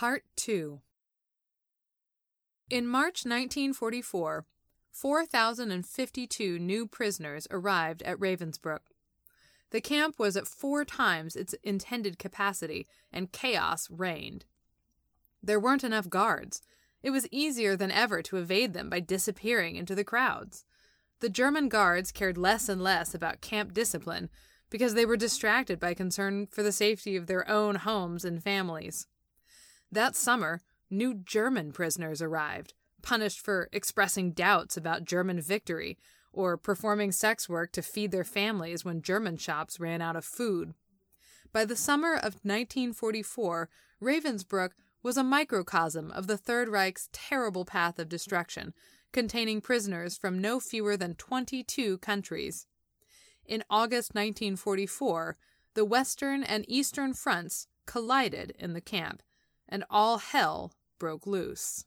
Part 2 In March 1944, 4,052 new prisoners arrived at Ravensbrück. The camp was at four times its intended capacity, and chaos reigned. There weren't enough guards. It was easier than ever to evade them by disappearing into the crowds. The German guards cared less and less about camp discipline because they were distracted by concern for the safety of their own homes and families. That summer, new German prisoners arrived, punished for expressing doubts about German victory or performing sex work to feed their families when German shops ran out of food. By the summer of 1944, Ravensbrück was a microcosm of the Third Reich's terrible path of destruction, containing prisoners from no fewer than 22 countries. In August 1944, the Western and Eastern fronts collided in the camp, and all hell broke loose.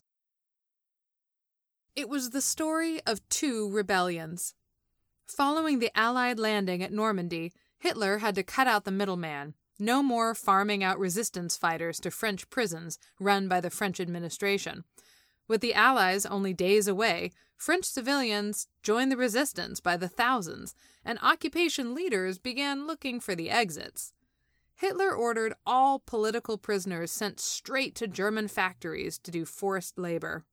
It was the story of two rebellions. Following the Allied landing at Normandy, Hitler had to cut out the middleman. No more farming out resistance fighters to French prisons run by the French administration. With the Allies only days away, French civilians joined the resistance by the thousands, and occupation leaders began looking for the exits. Hitler ordered all political prisoners sent straight to German factories to do forced labor.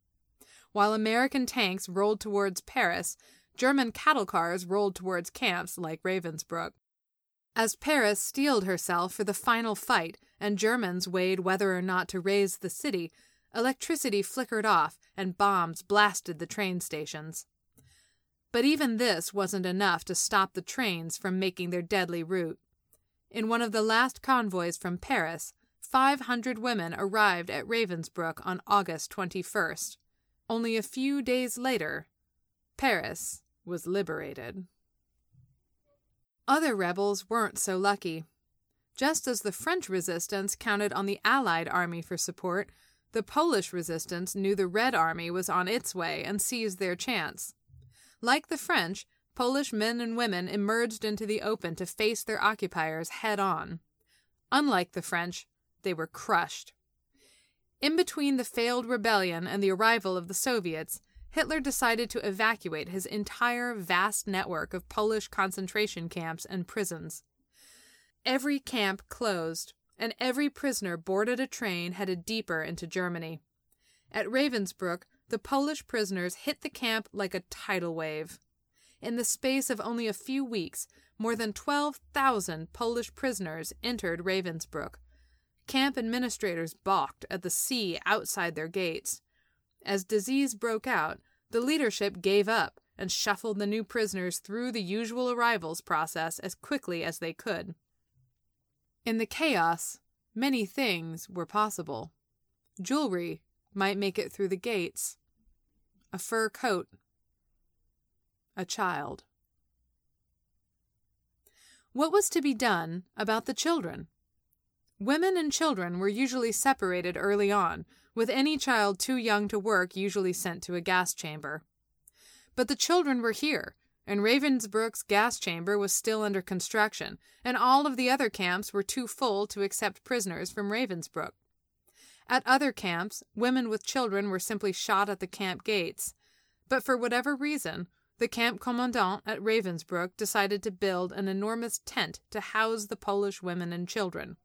While American tanks rolled towards Paris, German cattle cars rolled towards camps like Ravensbrück. As Paris steeled herself for the final fight and Germans weighed whether or not to raze the city, electricity flickered off and bombs blasted the train stations. But even this wasn't enough to stop the trains from making their deadly route. In one of the last convoys from Paris, 500 women arrived at Ravensbrück on August 21st. Only a few days later, Paris was liberated. Other rebels weren't so lucky. Just as the French resistance counted on the Allied army for support, the Polish resistance knew the Red Army was on its way and seized their chance. Like the French, Polish men and women emerged into the open to face their occupiers head on. Unlike the French, they were crushed. In between the failed rebellion and the arrival of the Soviets, Hitler decided to evacuate his entire vast network of Polish concentration camps and prisons. Every camp closed, and every prisoner boarded a train headed deeper into Germany. At Ravensbrück, the Polish prisoners hit the camp like a tidal wave. In the space of only a few weeks, more than 12,000 Polish prisoners entered Ravensbrück, Camp administrators balked at the sea outside their gates. As disease broke out, the leadership gave up and shuffled the new prisoners through the usual arrivals process as quickly as they could. In the chaos, many things were possible. Jewelry might make it through the gates, a fur coat, a child. What was to be done about the children? Women and children were usually separated early on, with any child too young to work usually sent to a gas chamber. But the children were here, and Ravensbrück's gas chamber was still under construction, and all of the other camps were too full to accept prisoners from Ravensbrück. At other camps, women with children were simply shot at the camp gates. But for whatever reason, the camp commandant at Ravensbrück decided to build an enormous tent to house the Polish women and children.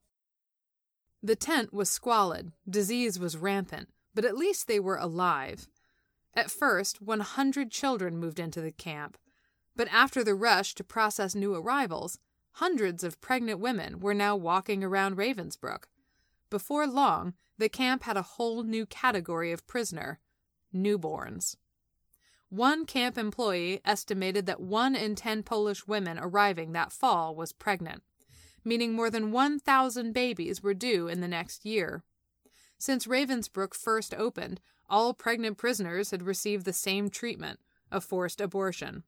The tent was squalid, disease was rampant, but at least they were alive. At first, 100 children moved into the camp, but after the rush to process new arrivals, hundreds of pregnant women were now walking around Ravensbrück. Before long, the camp had a whole new category of prisoner newborns. One camp employee estimated that one in ten Polish women arriving that fall was pregnant meaning more than 1,000 babies were due in the next year. Since Ravensbrück first opened, all pregnant prisoners had received the same treatment a forced abortion.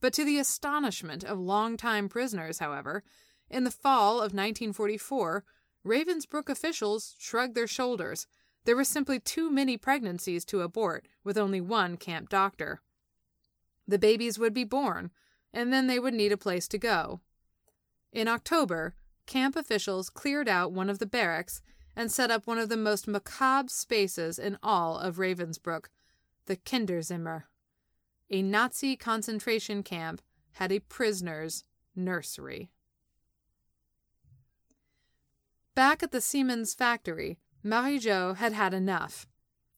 But to the astonishment of long-time prisoners, however, in the fall of 1944, Ravensbrück officials shrugged their shoulders. There were simply too many pregnancies to abort with only one camp doctor. The babies would be born, and then they would need a place to go. In October, camp officials cleared out one of the barracks and set up one of the most macabre spaces in all of Ravensbrück, the Kinderzimmer. A Nazi concentration camp had a prisoner's nursery. Back at the Siemens factory, Marie-Jo had had enough.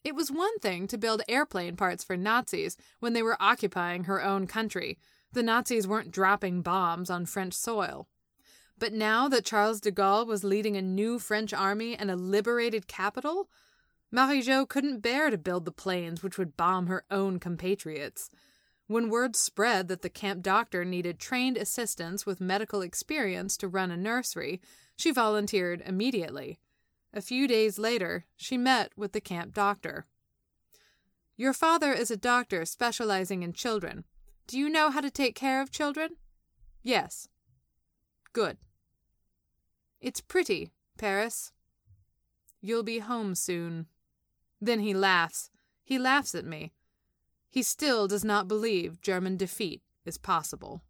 It was one thing to build airplane parts for Nazis when they were occupying her own country. The Nazis weren't dropping bombs on French soil. But now that Charles de Gaulle was leading a new French army and a liberated capital, Marie-Jo couldn't bear to build the planes which would bomb her own compatriots. When word spread that the camp doctor needed trained assistants with medical experience to run a nursery, she volunteered immediately. A few days later, she met with the camp doctor. Your father is a doctor specializing in children. Do you know how to take care of children? Yes. Good. It's pretty, Paris. You'll be home soon. Then he laughs. He laughs at me. He still does not believe German defeat is possible.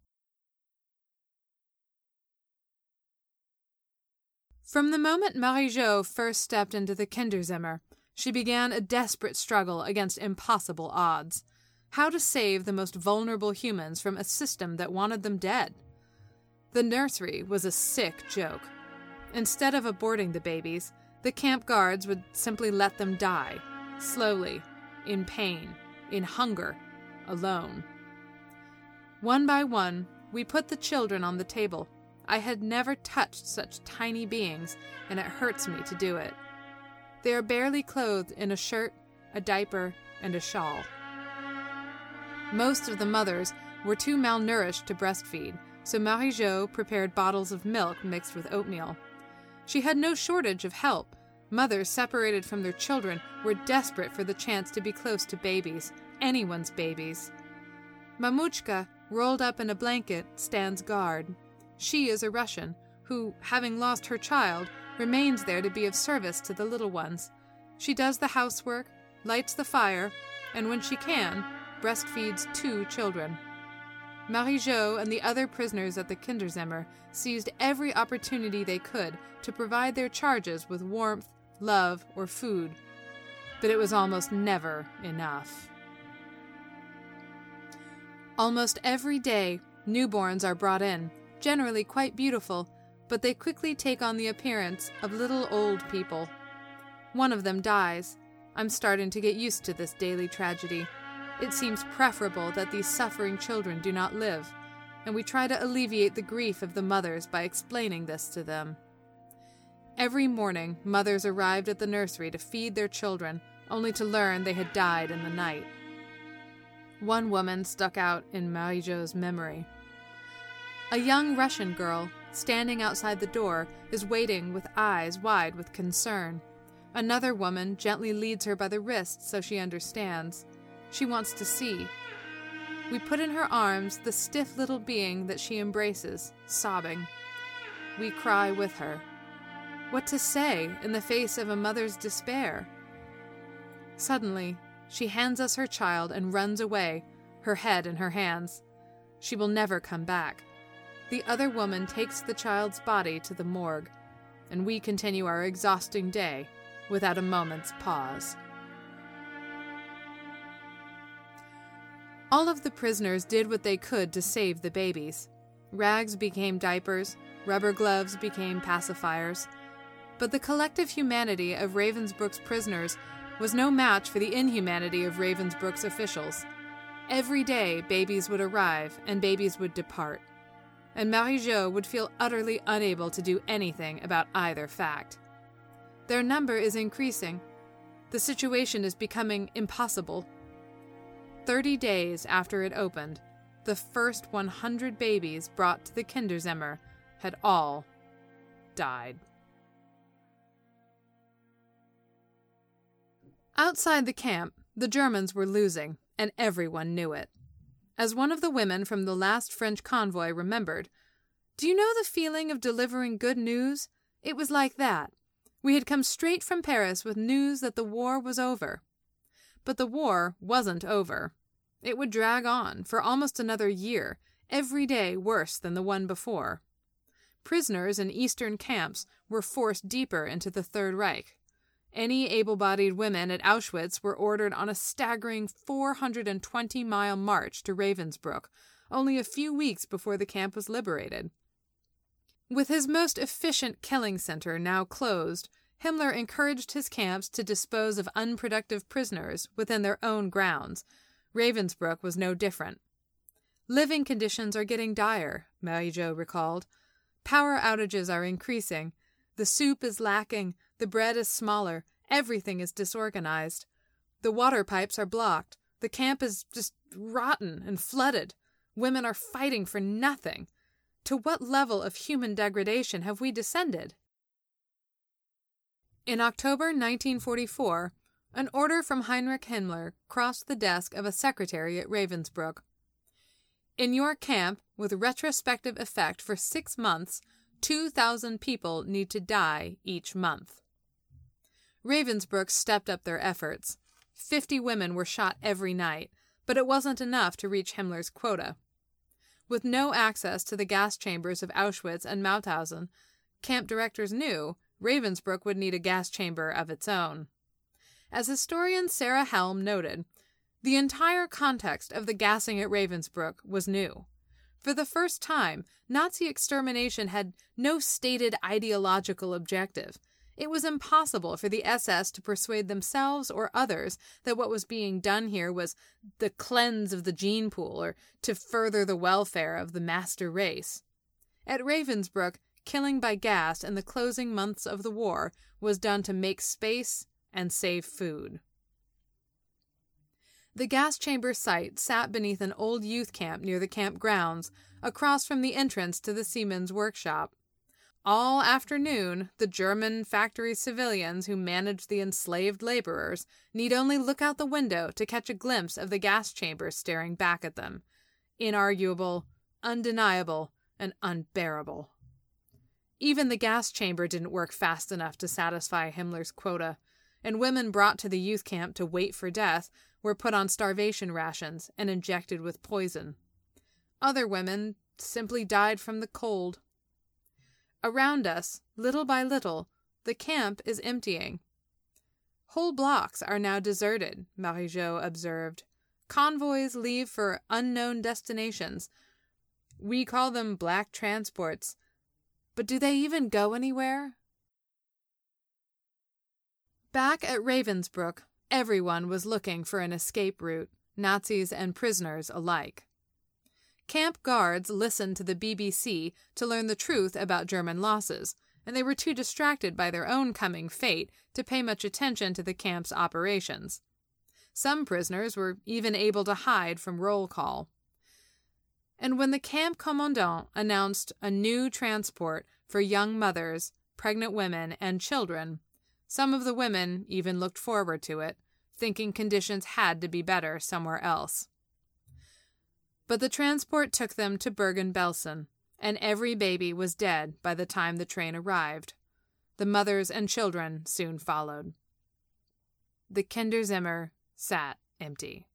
From the moment Marie-Jo first stepped into the Kinderzimmer, she began a desperate struggle against impossible odds. How to save the most vulnerable humans from a system that wanted them dead? The nursery was a sick joke. Instead of aborting the babies, the camp guards would simply let them die, slowly, in pain, in hunger, alone. One by one, we put the children on the table. I had never touched such tiny beings, and it hurts me to do it. They are barely clothed in a shirt, a diaper, and a shawl. Most of the mothers were too malnourished to breastfeed, so Marie-Jo prepared bottles of milk mixed with oatmeal. She had no shortage of help. Mothers separated from their children were desperate for the chance to be close to babies, anyone's babies. Mamuchka, rolled up in a blanket, stands guard. She is a Russian who, having lost her child, remains there to be of service to the little ones. She does the housework, lights the fire, and when she can, breastfeeds two children. Marie-Jo and the other prisoners at the Kinderzimmer seized every opportunity they could to provide their charges with warmth, love, or food, but it was almost never enough. Almost every day, newborns are brought in, generally quite beautiful, but they quickly take on the appearance of little old people. One of them dies. I'm starting to get used to this daily tragedy. It seems preferable that these suffering children do not live, and we try to alleviate the grief of the mothers by explaining this to them. Every morning, mothers arrived at the nursery to feed their children, only to learn they had died in the night. One woman stuck out in Marie-Jo's memory. A young Russian girl, standing outside the door, is waiting with eyes wide with concern. Another woman gently leads her by the wrist so she understands. She wants to see. We put in her arms the stiff little being that she embraces, sobbing. We cry with her. What to say in the face of a mother's despair? Suddenly, she hands us her child and runs away, her head in her hands. She will never come back. The other woman takes the child's body to the morgue, and we continue our exhausting day without a moment's pause. All of the prisoners did what they could to save the babies. Rags became diapers, rubber gloves became pacifiers. But the collective humanity of Ravensbrück's prisoners was no match for the inhumanity of Ravensbrück's officials. Every day, babies would arrive and babies would depart. And Marie-Jo would feel utterly unable to do anything about either fact. Their number is increasing. The situation is becoming impossible 30 days after it opened, the first 100 babies brought to the Kinderzimmer had all died. Outside the camp, the Germans were losing, and everyone knew it. As one of the women from the last French convoy remembered, Do you know the feeling of delivering good news? It was like that. We had come straight from Paris with news that the war was over. But the war wasn't over. It would drag on for almost another year, every day worse than the one before. prisoners in eastern camps were forced deeper into the Third Reich. Any able bodied women at Auschwitz were ordered on a staggering 420 mile march to Ravensbrück, only a few weeks before the camp was liberated. With his most efficient killing center now closed, Himmler encouraged his camps to dispose of unproductive prisoners within their own grounds. Ravensbrück was no different. Living conditions are getting dire, Marie-Jo recalled. Power outages are increasing. The soup is lacking, the bread is smaller, everything is disorganized. The water pipes are blocked. The camp is just rotten and flooded. Women are fighting for nothing. To what level of human degradation have we descended? In October 1944, an order from Heinrich Himmler crossed the desk of a secretary at Ravensbrück. In your camp, with retrospective effect for six months, 2,000 people need to die each month. Ravensbrück stepped up their efforts. Fifty women were shot every night, but it wasn't enough to reach Himmler's quota. With no access to the gas chambers of Auschwitz and Mauthausen, camp directors knew Ravensbrück would need a gas chamber of its own. As historian Sarah Helm noted, the entire context of the gassing at Ravensbrück was new. For the first time, Nazi extermination had no stated ideological objective. It was impossible for the SS to persuade themselves or others that what was being done here was the cleanse of the gene pool or to further the welfare of the master race. At Ravensbrück, killing by gas in the closing months of the war was done to make space and save food. The gas chamber site sat beneath an old youth camp near the camp grounds, across from the entrance to the Siemens workshop. All afternoon, the German factory civilians who managed the enslaved laborers need only look out the window to catch a glimpse of the gas chamber staring back at them. Inarguable, undeniable, and unbearable. Even the gas chamber didn't work fast enough to satisfy Himmler's quota, and women brought to the youth camp to wait for death were put on starvation rations and injected with poison. Other women simply died from the cold. Around us, little by little, the camp is emptying. Whole blocks are now deserted, Marie-Jo observed. Convoys leave for unknown destinations. We call them black transports. But do they even go anywhere? Back at Ravensbrück, everyone was looking for an escape route, Nazis and prisoners alike. Camp guards listened to the BBC to learn the truth about German losses, and they were too distracted by their own coming fate to pay much attention to the camp's operations. Some prisoners were even able to hide from roll call. And when the camp commandant announced a new transport for young mothers, pregnant women, and children, some of the women even looked forward to it, thinking conditions had to be better somewhere else. But the transport took them to Bergen Belsen, and every baby was dead by the time the train arrived. The mothers and children soon followed. The Kinderzimmer sat empty.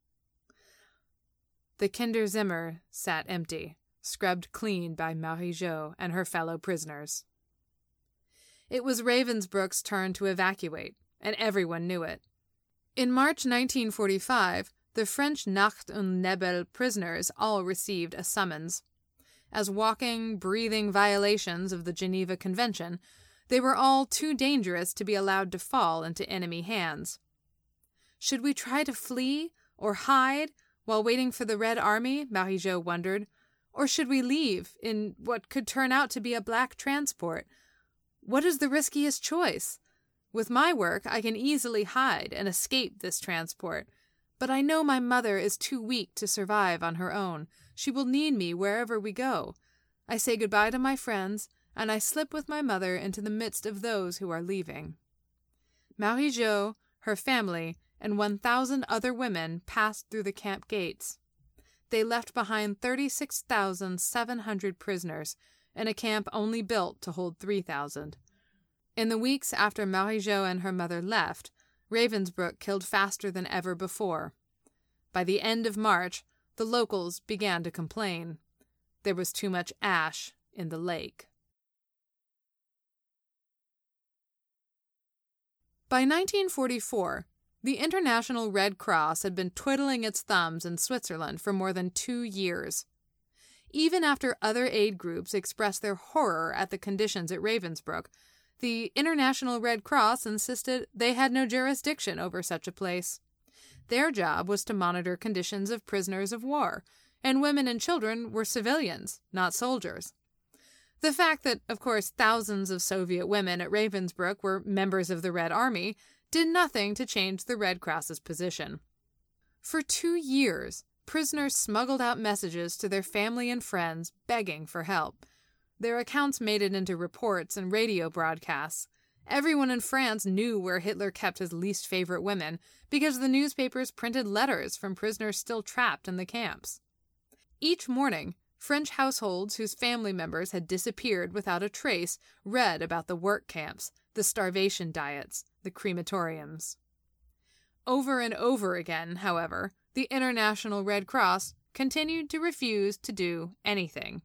The Kinderzimmer sat empty, scrubbed clean by Marie-Jo and her fellow prisoners. It was Ravensbrück's turn to evacuate, and everyone knew it. In March 1945, the French Nacht und Nebel prisoners all received a summons. As walking, breathing violations of the Geneva Convention, they were all too dangerous to be allowed to fall into enemy hands. Should we try to flee or hide while waiting for the Red Army? Marie-Jo wondered. Or should we leave in what could turn out to be a black transport? What is the riskiest choice? With my work, I can easily hide and escape this transport, but I know my mother is too weak to survive on her own. She will need me wherever we go. I say goodbye to my friends, and I slip with my mother into the midst of those who are leaving. Marie-Jo, her family, and 1,000 other women passed through the camp gates. They left behind 36,700 prisoners in a camp only built to hold 3,000. In the weeks after Marie-Jo and her mother left, Ravensbrück killed faster than ever before. By the end of March, the locals began to complain. There was too much ash in the lake. By 1944, the International Red Cross had been twiddling its thumbs in Switzerland for more than two years. Even after other aid groups expressed their horror at the conditions at Ravensbrück, the International Red Cross insisted they had no jurisdiction over such a place. Their job was to monitor conditions of prisoners of war, and women and children were civilians, not soldiers. The fact that, of course, thousands of Soviet women at Ravensbrück were members of the Red Army did nothing to change the Red Cross's position. For two years, prisoners smuggled out messages to their family and friends begging for help. Their accounts made it into reports and radio broadcasts. Everyone in France knew where Hitler kept his least favorite women because the newspapers printed letters from prisoners still trapped in the camps. Each morning, French households whose family members had disappeared without a trace read about the work camps, the starvation diets, the crematoriums. Over and over again, however, the International Red Cross continued to refuse to do anything.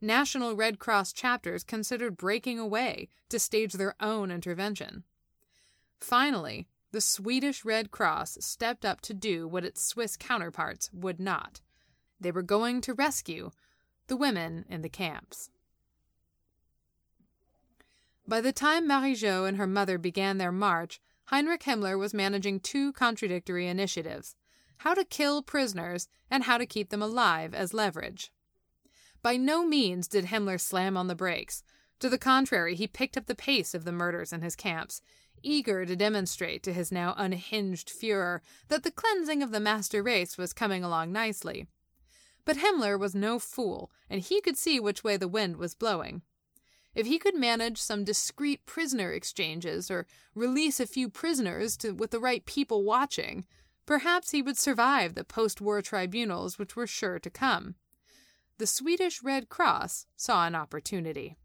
National Red Cross chapters considered breaking away to stage their own intervention. Finally, the Swedish Red Cross stepped up to do what its Swiss counterparts would not. They were going to rescue the women in the camps. By the time Marie-Jo and her mother began their march, Heinrich Himmler was managing two contradictory initiatives how to kill prisoners and how to keep them alive as leverage. By no means did Himmler slam on the brakes. To the contrary, he picked up the pace of the murders in his camps, eager to demonstrate to his now unhinged Fuhrer that the cleansing of the master race was coming along nicely. But Himmler was no fool, and he could see which way the wind was blowing. If he could manage some discreet prisoner exchanges or release a few prisoners to, with the right people watching, perhaps he would survive the post war tribunals which were sure to come. The Swedish Red Cross saw an opportunity.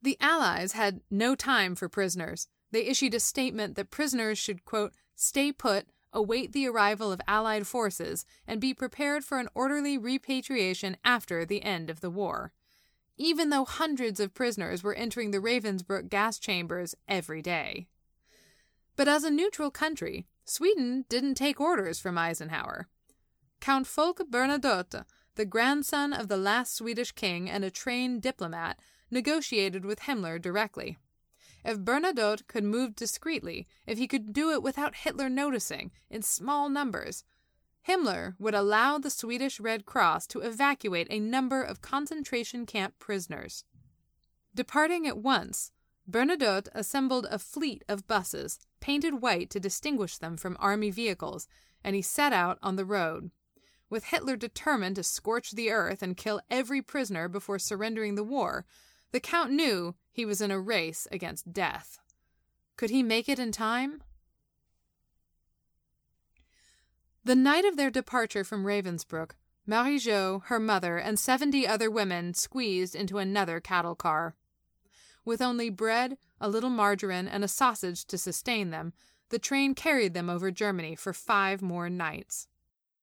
The Allies had no time for prisoners. They issued a statement that prisoners should, quote, stay put await the arrival of Allied forces, and be prepared for an orderly repatriation after the end of the war. Even though hundreds of prisoners were entering the Ravensbrück gas chambers every day. But as a neutral country, Sweden didn't take orders from Eisenhower. Count Folke Bernadotte, the grandson of the last Swedish king and a trained diplomat, negotiated with Himmler directly. If Bernadotte could move discreetly, if he could do it without Hitler noticing, in small numbers, Himmler would allow the Swedish Red Cross to evacuate a number of concentration camp prisoners. Departing at once, Bernadotte assembled a fleet of buses, painted white to distinguish them from army vehicles, and he set out on the road. With Hitler determined to scorch the earth and kill every prisoner before surrendering the war, the Count knew he was in a race against death. Could he make it in time? The night of their departure from Ravensbrück, Marie-Jo, her mother, and seventy other women squeezed into another cattle car. With only bread, a little margarine, and a sausage to sustain them, the train carried them over Germany for five more nights.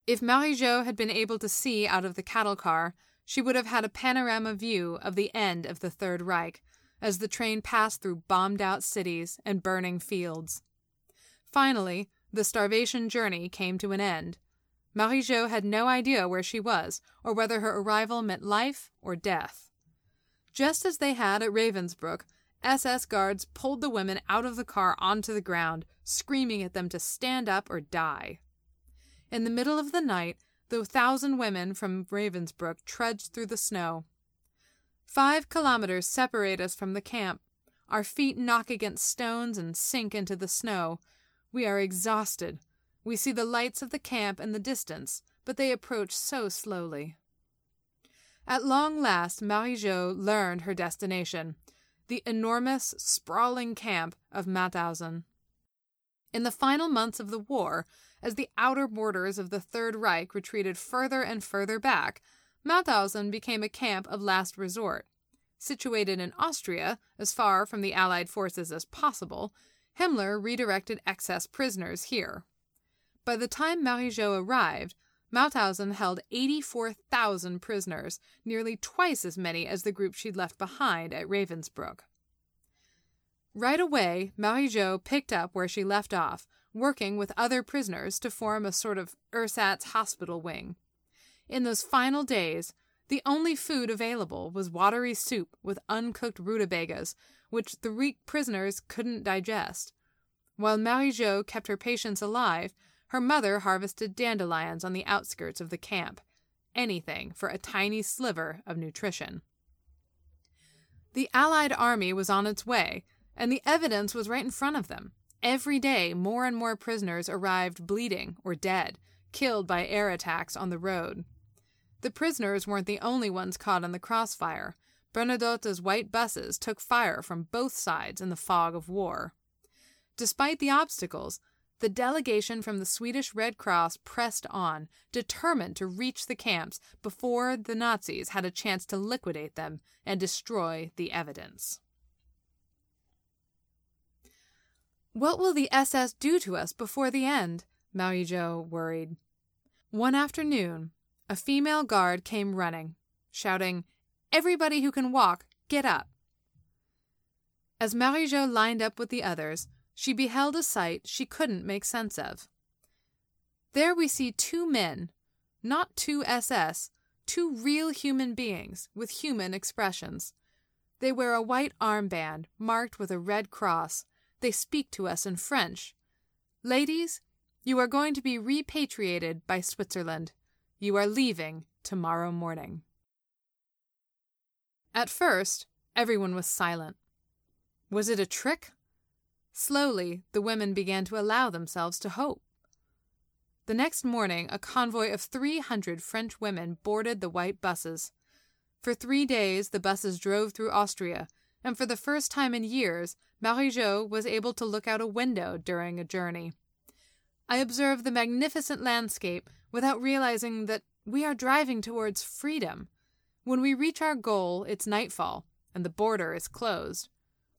If Marie-Jo had been able to see out of the cattle car, she would have had a panorama view of the end of the Third Reich as the train passed through bombed out cities and burning fields. Finally, the starvation journey came to an end. Marie-Jo had no idea where she was or whether her arrival meant life or death. Just as they had at Ravensbrück, SS guards pulled the women out of the car onto the ground, screaming at them to stand up or die. In the middle of the night, the thousand women from Ravensbrück trudged through the snow. Five kilometers separate us from the camp. Our feet knock against stones and sink into the snow. We are exhausted. We see the lights of the camp in the distance, but they approach so slowly. At long last, Marie-Jo learned her destination the enormous, sprawling camp of Mauthausen. In the final months of the war, as the outer borders of the Third Reich retreated further and further back, Mauthausen became a camp of last resort. Situated in Austria, as far from the Allied forces as possible, Himmler redirected excess prisoners here. By the time Marie-Jo arrived, Mauthausen held 84,000 prisoners, nearly twice as many as the group she'd left behind at Ravensbrück. Right away, Marie Jo picked up where she left off, working with other prisoners to form a sort of ersatz hospital wing. In those final days, the only food available was watery soup with uncooked rutabagas, which the weak prisoners couldn't digest. While Marie Jo kept her patients alive, her mother harvested dandelions on the outskirts of the camp, anything for a tiny sliver of nutrition. The Allied army was on its way, and the evidence was right in front of them. Every day, more and more prisoners arrived bleeding or dead, killed by air attacks on the road. The prisoners weren't the only ones caught in the crossfire. Bernadotte's white buses took fire from both sides in the fog of war. Despite the obstacles, the delegation from the Swedish Red Cross pressed on, determined to reach the camps before the Nazis had a chance to liquidate them and destroy the evidence. What will the SS do to us before the end? Marie Jo worried. One afternoon, a female guard came running, shouting, Everybody who can walk, get up. As Marie Jo lined up with the others, she beheld a sight she couldn't make sense of. There we see two men, not two SS, two real human beings with human expressions. They wear a white armband marked with a red cross. They speak to us in French. Ladies, you are going to be repatriated by Switzerland. You are leaving tomorrow morning. At first, everyone was silent. Was it a trick? Slowly, the women began to allow themselves to hope. The next morning, a convoy of 300 French women boarded the white buses. For three days, the buses drove through Austria, and for the first time in years, Marie Jo was able to look out a window during a journey. I observe the magnificent landscape without realizing that we are driving towards freedom. When we reach our goal, it's nightfall, and the border is closed.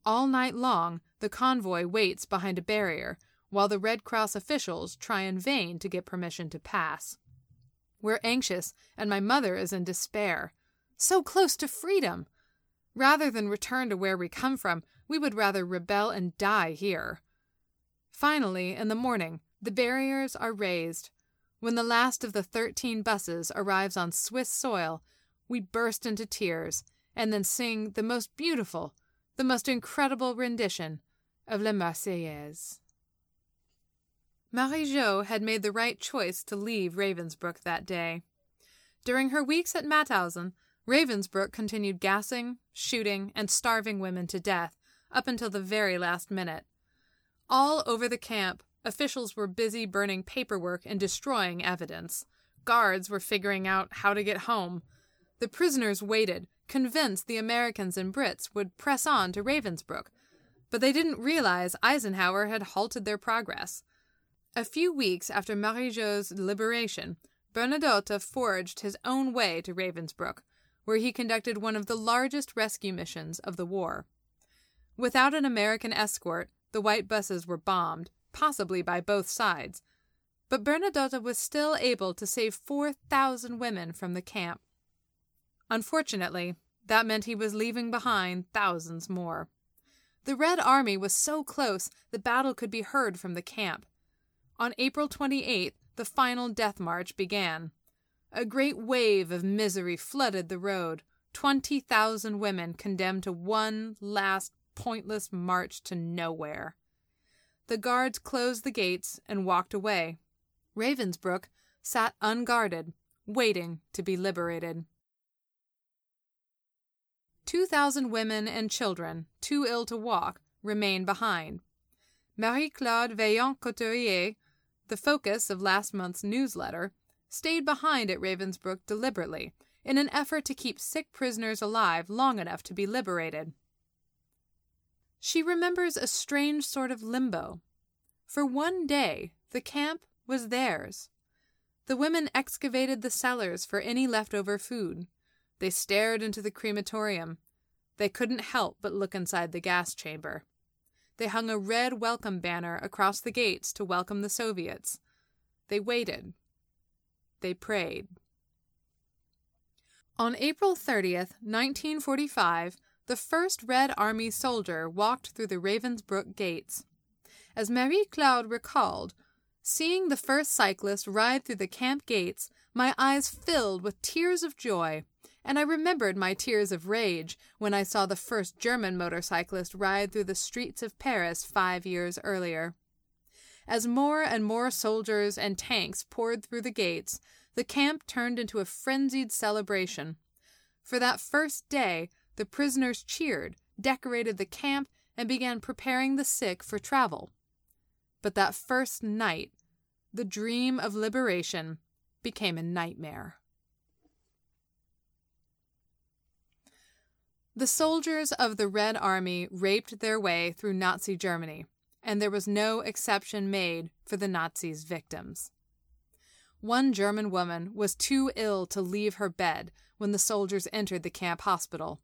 All night long, the convoy waits behind a barrier, while the Red Cross officials try in vain to get permission to pass. We're anxious, and my mother is in despair. So close to freedom! Rather than return to where we come from, we would rather rebel and die here. Finally, in the morning, the barriers are raised, when the last of the 13 buses arrives on Swiss soil, we burst into tears and then sing the most beautiful, the most incredible rendition of La Marseillaise. Marie Jo had made the right choice to leave Ravensbrück that day. During her weeks at Mauthausen, Ravensbrück continued gassing, shooting, and starving women to death up until the very last minute. All over the camp, Officials were busy burning paperwork and destroying evidence. Guards were figuring out how to get home. The prisoners waited, convinced the Americans and Brits would press on to Ravensbrück, but they didn't realize Eisenhower had halted their progress. A few weeks after Marie Jo's liberation, Bernadotte forged his own way to Ravensbrück, where he conducted one of the largest rescue missions of the war. Without an American escort, the white buses were bombed, possibly by both sides, but Bernadotte was still able to save 4,000 women from the camp. Unfortunately, that meant he was leaving behind thousands more. The Red Army was so close the battle could be heard from the camp. On April 28th, the final death march began. A great wave of misery flooded the road, 20,000 women condemned to one last pointless march to nowhere. The guards closed the gates and walked away. Ravensbrück sat unguarded, waiting to be liberated. Two thousand women and children, too ill to walk, remained behind. Marie Claude Vaillant Couturier, the focus of last month's newsletter, stayed behind at Ravensbrück deliberately in an effort to keep sick prisoners alive long enough to be liberated. She remembers a strange sort of limbo. For one day, the camp was theirs. The women excavated the cellars for any leftover food. They stared into the crematorium. They couldn't help but look inside the gas chamber. They hung a red welcome banner across the gates to welcome the Soviets. They waited. They prayed. On April 30th, 1945, the first Red Army soldier walked through the Ravensbrück gates. As Marie Claude recalled, seeing the first cyclist ride through the camp gates, my eyes filled with tears of joy, and I remembered my tears of rage when I saw the first German motorcyclist ride through the streets of Paris five years earlier. As more and more soldiers and tanks poured through the gates, the camp turned into a frenzied celebration. For that first day, the prisoners cheered, decorated the camp, and began preparing the sick for travel. But that first night, the dream of liberation became a nightmare. The soldiers of the Red Army raped their way through Nazi Germany, and there was no exception made for the Nazis' victims. One German woman was too ill to leave her bed when the soldiers entered the camp hospital.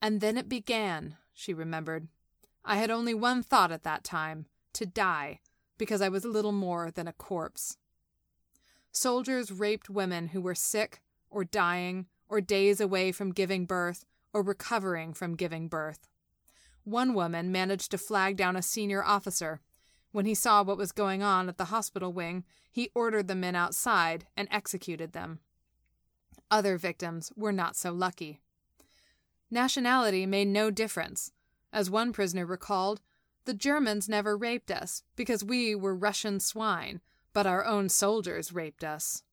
And then it began, she remembered. I had only one thought at that time to die, because I was little more than a corpse. Soldiers raped women who were sick, or dying, or days away from giving birth, or recovering from giving birth. One woman managed to flag down a senior officer. When he saw what was going on at the hospital wing, he ordered the men outside and executed them. Other victims were not so lucky. Nationality made no difference. As one prisoner recalled, the Germans never raped us because we were Russian swine, but our own soldiers raped us.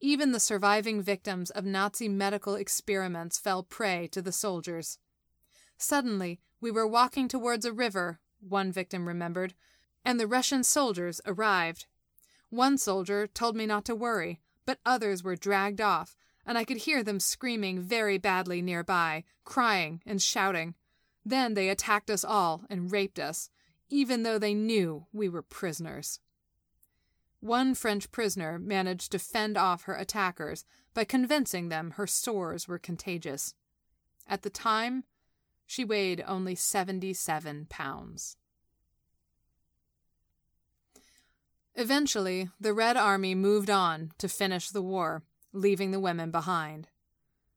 Even the surviving victims of Nazi medical experiments fell prey to the soldiers. Suddenly, we were walking towards a river, one victim remembered, and the Russian soldiers arrived. One soldier told me not to worry, but others were dragged off, and I could hear them screaming very badly nearby, crying and shouting. Then they attacked us all and raped us, even though they knew we were prisoners. One French prisoner managed to fend off her attackers by convincing them her sores were contagious. At the time, she weighed only 77 pounds. Eventually, the Red Army moved on to finish the war, leaving the women behind.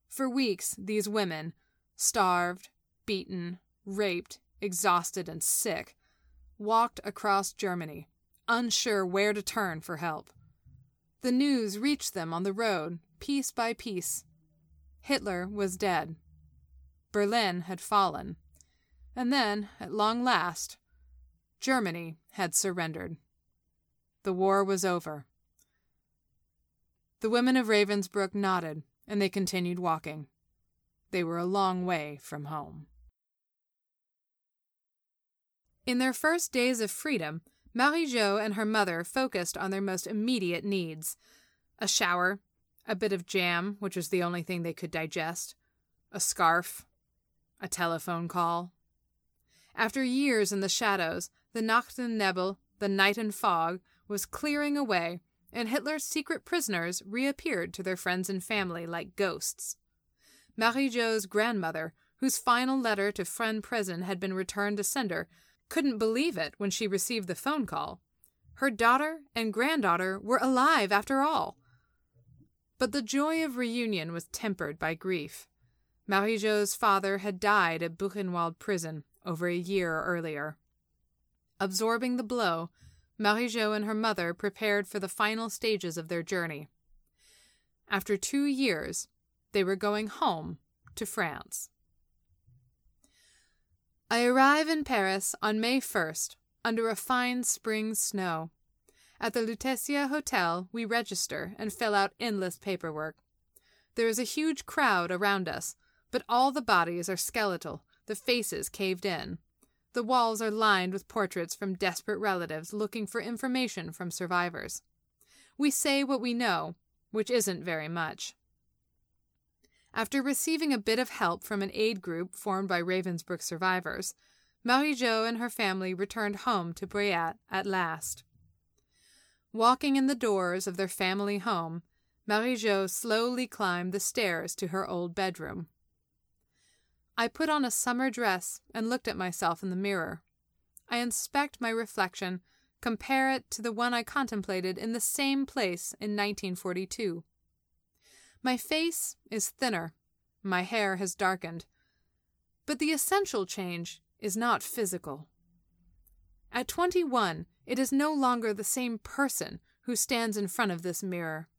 For weeks, these women, starved, beaten, raped, exhausted, and sick, walked across Germany, unsure where to turn for help. The news reached them on the road, piece by piece. Hitler was dead. Berlin had fallen. And then, at long last, Germany had surrendered. The war was over. The women of Ravensbrück nodded, and they continued walking. They were a long way from home. In their first days of freedom, Marie Jo and her mother focused on their most immediate needs a shower, a bit of jam, which was the only thing they could digest, a scarf, a telephone call. After years in the shadows, the Nacht und Nebel, the night and fog, was clearing away, and Hitler's secret prisoners reappeared to their friends and family like ghosts. Marie Jo's grandmother, whose final letter to Fresnes prison had been returned to sender, couldn't believe it when she received the phone call. Her daughter and granddaughter were alive after all. But the joy of reunion was tempered by grief. Marie Jo's father had died at Buchenwald prison over a year earlier. Absorbing the blow, Marie Jo and her mother prepared for the final stages of their journey. After two years, they were going home to France. I arrive in Paris on May 1st, under a fine spring snow. At the Lutetia Hotel, we register and fill out endless paperwork. There is a huge crowd around us, but all the bodies are skeletal, the faces caved in. The walls are lined with portraits from desperate relatives looking for information from survivors. We say what we know, which isn't very much. After receiving a bit of help from an aid group formed by Ravensbrück survivors, Marie Jo and her family returned home to Bréhat at last. Walking in the doors of their family home, Marie Jo slowly climbed the stairs to her old bedroom. I put on a summer dress and looked at myself in the mirror. I inspect my reflection, compare it to the one I contemplated in the same place in 1942. My face is thinner, my hair has darkened, But the essential change is not physical. At 21, it is no longer the same person who stands in front of this mirror.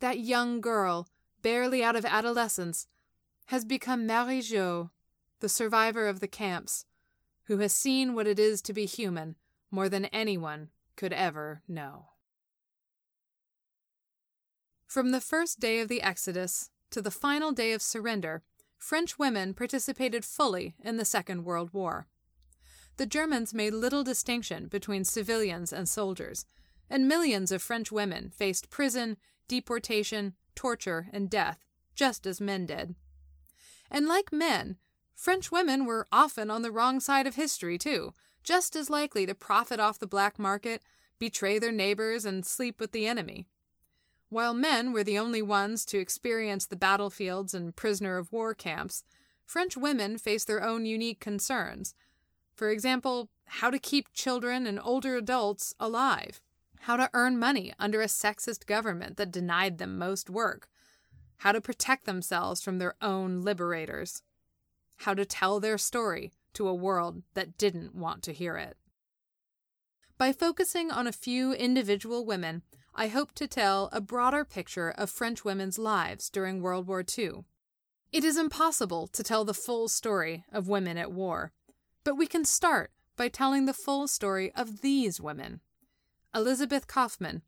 That young girl, barely out of adolescence, has become Marie Jo, the survivor of the camps, who has seen what it is to be human more than anyone could ever know. From the first day of the Exodus to the final day of surrender, French women participated fully in the Second World War. The Germans made little distinction between civilians and soldiers, and millions of French women faced prison, deportation, torture, and death, just as men did. And like men, French women were often on the wrong side of history, too, just as likely to profit off the black market, betray their neighbors, and sleep with the enemy. While men were the only ones to experience the battlefields and prisoner of war camps, French women faced their own unique concerns. For example, how to keep children and older adults alive, how to earn money under a sexist government that denied them most work, how to protect themselves from their own liberators, how to tell their story to a world that didn't want to hear it. By focusing on a few individual women, I hope to tell a broader picture of French women's lives during World War II. It is impossible to tell the full story of women at war, but we can start by telling the full story of these women Elizabeth Kaufman,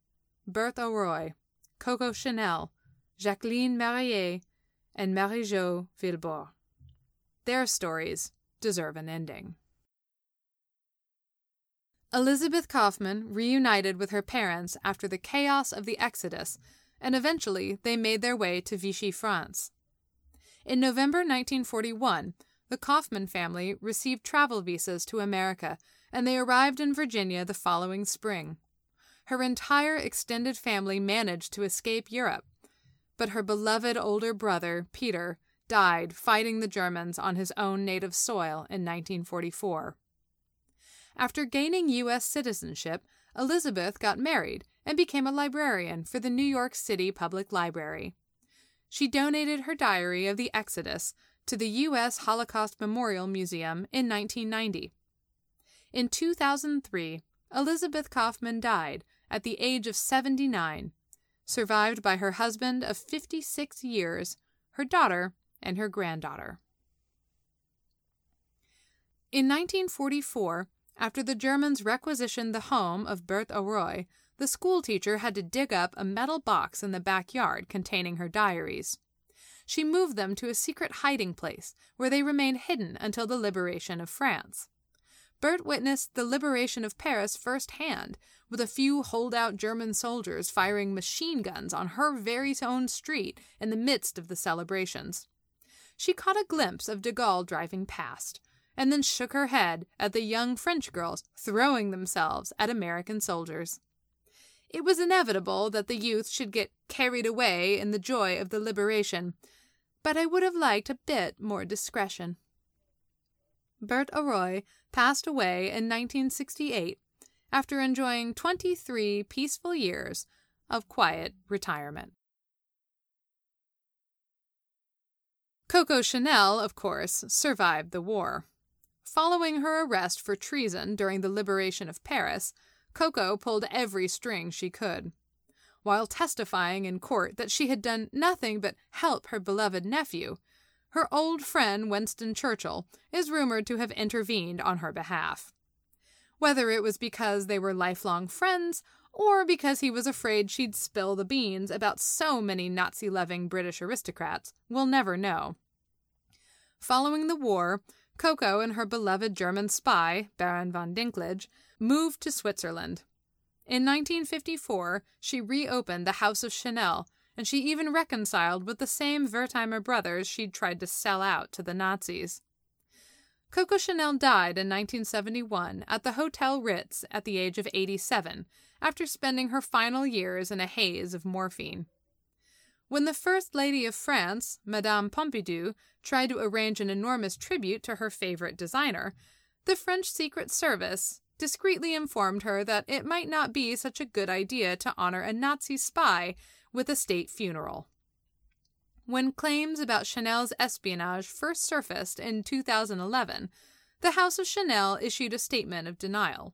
Berthe Auroy, Coco Chanel, Jacqueline Marié, and Marie Jo Wilborts. Their stories deserve an ending. Elizabeth Kaufman reunited with her parents after the chaos of the Exodus, and eventually they made their way to Vichy, France. In November 1941, the Kaufman family received travel visas to America, and they arrived in Virginia the following spring. Her entire extended family managed to escape Europe, but her beloved older brother, Peter, died fighting the Germans on his own native soil in 1944. After gaining U.S. citizenship, Elizabeth got married and became a librarian for the New York City Public Library. She donated her diary of the Exodus to the U.S. Holocaust Memorial Museum in 1990. In 2003, Elizabeth Kaufman died at the age of 79, survived by her husband of 56 years, her daughter, and her granddaughter. In 1944, after the Germans requisitioned the home of Berthe Auroy, the schoolteacher had to dig up a metal box in the backyard containing her diaries. She moved them to a secret hiding place where they remained hidden until the liberation of France. Berthe witnessed the liberation of Paris firsthand, with a few holdout German soldiers firing machine guns on her very own street in the midst of the celebrations she caught a glimpse of de Gaulle driving past, and then shook her head at the young French girls throwing themselves at American soldiers. It was inevitable that the youth should get carried away in the joy of the liberation, but I would have liked a bit more discretion. Berthe Auroy, passed away in 1968 after enjoying 23 peaceful years of quiet retirement. Coco Chanel, of course, survived the war. Following her arrest for treason during the liberation of Paris, Coco pulled every string she could. While testifying in court that she had done nothing but help her beloved nephew, her old friend Winston Churchill is rumored to have intervened on her behalf. Whether it was because they were lifelong friends or because he was afraid she'd spill the beans about so many Nazi loving British aristocrats, we'll never know. Following the war, Coco and her beloved German spy, Baron von Dincklage, moved to Switzerland. In 1954, she reopened the House of Chanel, and she even reconciled with the same Wertheimer brothers she'd tried to sell out to the Nazis. Coco Chanel died in 1971 at the Hotel Ritz at the age of 87 after spending her final years in a haze of morphine. When the First Lady of France, Madame Pompidou, tried to arrange an enormous tribute to her favorite designer, the French Secret Service discreetly informed her that it might not be such a good idea to honor a Nazi spy with a state funeral. when claims about Chanel's espionage first surfaced in 2011, the House of Chanel issued a statement of denial.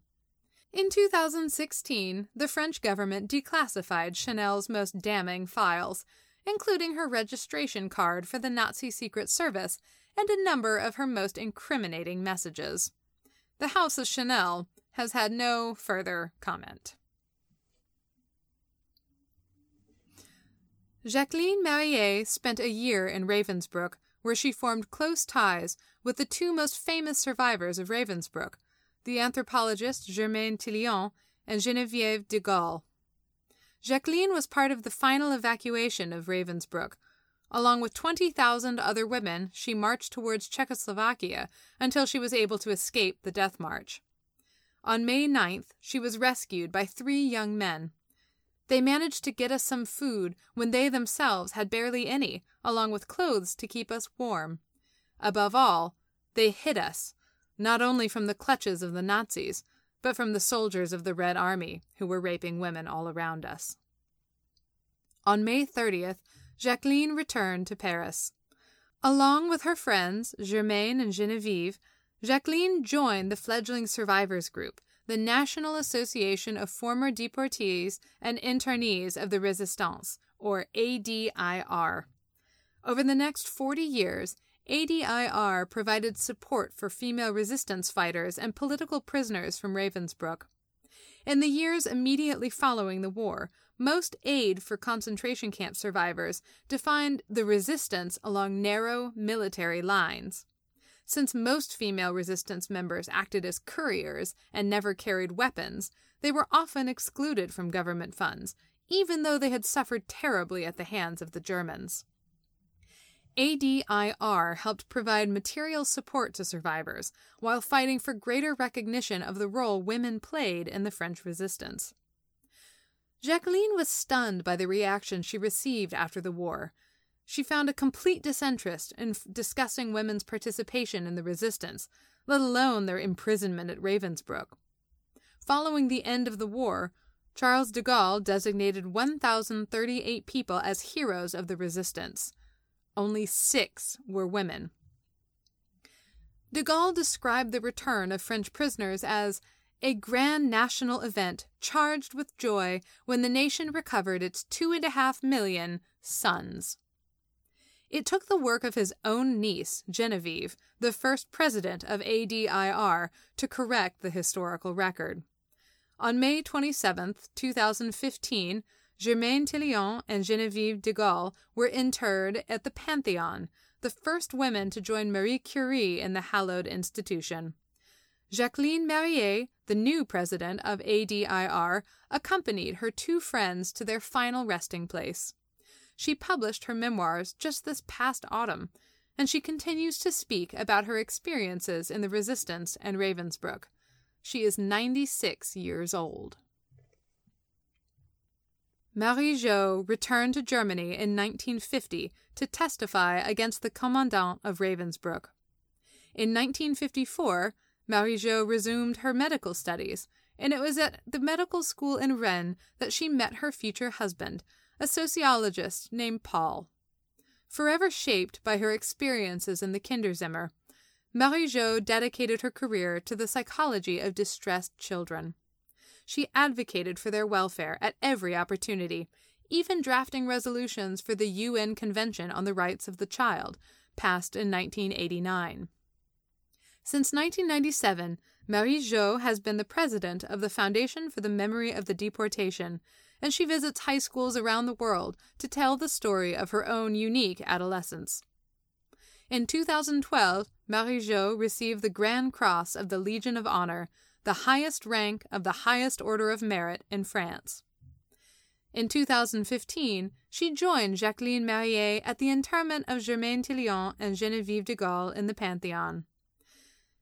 In 2016, the French government declassified Chanel's most damning files, including her registration card for the Nazi Secret Service and a number of her most incriminating messages. The House of Chanel has had no further comment. Jacqueline Marié spent a year in Ravensbrück, where she formed close ties with the two most famous survivors of Ravensbrück, the anthropologist Germaine Tillion and Geneviève de Gaulle. Jacqueline was part of the final evacuation of Ravensbrück. Along with 20,000 other women, she marched towards Czechoslovakia until she was able to escape the death march. On May 9th, she was rescued by three young men. They managed to get us some food when they themselves had barely any, along with clothes to keep us warm. Above all, they hid us, not only from the clutches of the Nazis, but from the soldiers of the Red Army who were raping women all around us. On May 30th, Jacqueline returned to Paris. Along with her friends, Germaine and Genevieve, Jacqueline joined the fledgling survivors group, the National Association of Former Deportees and Internees of the Resistance, or ADIR. Over the next 40 years, ADIR provided support for female resistance fighters and political prisoners from Ravensbrück. In the years immediately following the war, most aid for concentration camp survivors defined the resistance along narrow military lines. Since most female resistance members acted as couriers and never carried weapons, they were often excluded from government funds, even though they had suffered terribly at the hands of the Germans. ADIR helped provide material support to survivors while fighting for greater recognition of the role women played in the French resistance. Jacqueline was stunned by the reaction she received after the war. She found a complete disinterest in f- discussing women's participation in the resistance, let alone their imprisonment at Ravensbrück. Following the end of the war, Charles de Gaulle designated 1,038 people as heroes of the resistance. Only six were women. De Gaulle described the return of French prisoners as a grand national event charged with joy when the nation recovered its two and a half million sons. It took the work of his own niece, Genevieve, the first president of ADIR, to correct the historical record. On May 27, 2015, Germaine Tillion and Genevieve de Gaulle were interred at the Pantheon, the first women to join Marie Curie in the hallowed institution. Jacqueline Marié, the new president of ADIR, accompanied her two friends to their final resting place. She published her memoirs just this past autumn, and she continues to speak about her experiences in the resistance and Ravensbrück. She is 96 years old. Marie Jo returned to Germany in 1950 to testify against the commandant of Ravensbrück. In 1954, Marie Jo resumed her medical studies, and it was at the medical school in Rennes that she met her future husband, a sociologist named Paul. Forever shaped by her experiences in the Kinderzimmer, Marie Jo dedicated her career to the psychology of distressed children. She advocated for their welfare at every opportunity, even drafting resolutions for the UN Convention on the Rights of the Child, passed in 1989. Since 1997, Marie Jo has been the president of the Foundation for the Memory of the Deportation, and she visits high schools around the world to tell the story of her own unique adolescence. In 2012, Marie Jo received the Grand Cross of the Legion of Honor the highest rank of the highest order of merit in France. In 2015, she joined Jacqueline Marié at the interment of Germaine Tillion and Geneviève de Gaulle in the Pantheon.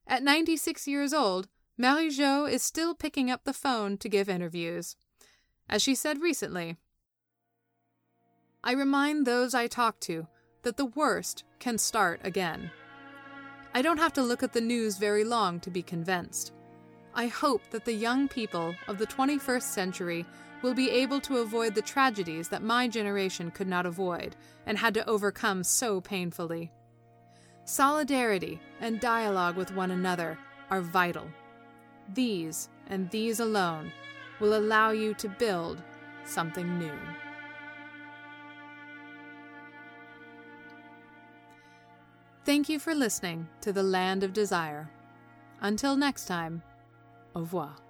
At 96 years old, Marie Jo is still picking up the phone to give interviews. As she said recently, I remind those I talk to that the worst can start again. I don't have to look at the news very long to be convinced. I hope that the young people of the 21st century will be able to avoid the tragedies that my generation could not avoid and had to overcome so painfully. Solidarity and dialogue with one another are vital. These, and these alone, will allow you to build something new. Thank you for listening to The Land of Desire. Until next time, au revoir.